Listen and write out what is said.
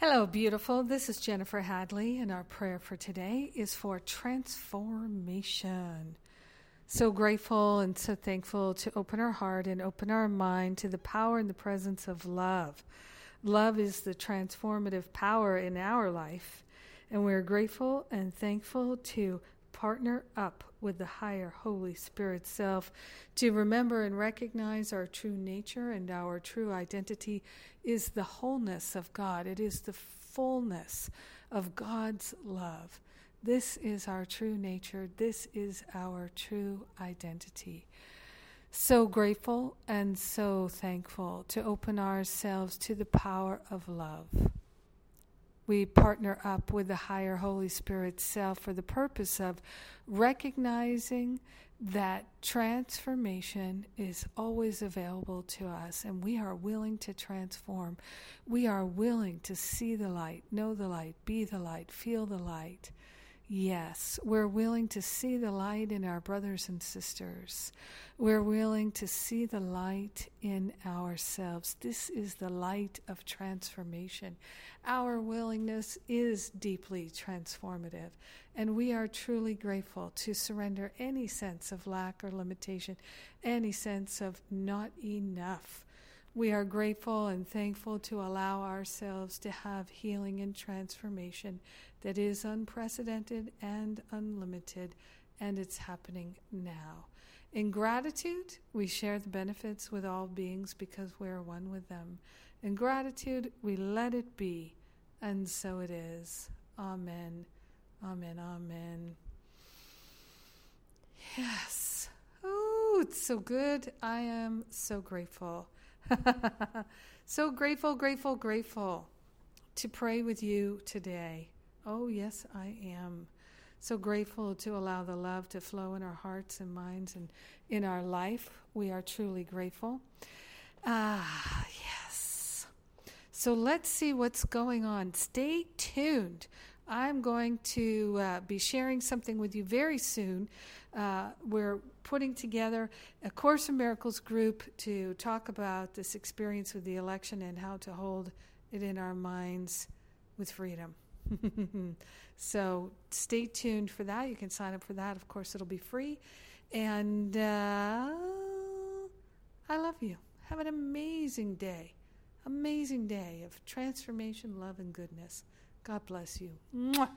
Hello, beautiful. This is Jennifer Hadley, and our prayer for today is for transformation. So grateful and so thankful to open our heart and open our mind to the power and the presence of love. Love is the transformative power in our life, and we're grateful and thankful to partner up with the higher Holy Spirit self to remember and recognize our true nature and our true identity is the wholeness of God. It is the fullness of God's love. This is our true nature. This is our true identity. So grateful and so thankful to open ourselves to the power of love we partner up with the higher Holy Spirit self for the purpose of recognizing that transformation is always available to us and we are willing to transform. We are willing to see the light, know the light, be the light, feel the light. Yes, we're willing to see the light in our brothers and sisters. We're willing to see the light in ourselves. This is the light of transformation. Our willingness is deeply transformative, and we are truly grateful to surrender any sense of lack or limitation, any sense of not enough we are grateful and thankful to allow ourselves to have healing and transformation that is unprecedented and unlimited, and it's happening now. In gratitude, we share the benefits with all beings because we are one with them. In gratitude, we let it be, and so it is. Amen. Amen. Amen. Yes. Oh, it's so good. I am so grateful. so grateful, grateful, grateful to pray with you today. Oh, yes, I am. So grateful to allow the love to flow in our hearts and minds and in our life. We are truly grateful. Ah, yes. So let's see what's going on. Stay tuned. I'm going to uh, be sharing something with you very soon. Uh, we're putting together a Course in Miracles group to talk about this experience with the election and how to hold it in our minds with freedom. so stay tuned for that. You can sign up for that. Of course, it'll be free. And uh, I love you. Have an amazing day. Amazing day of transformation, love, and goodness. God bless you. Mwah.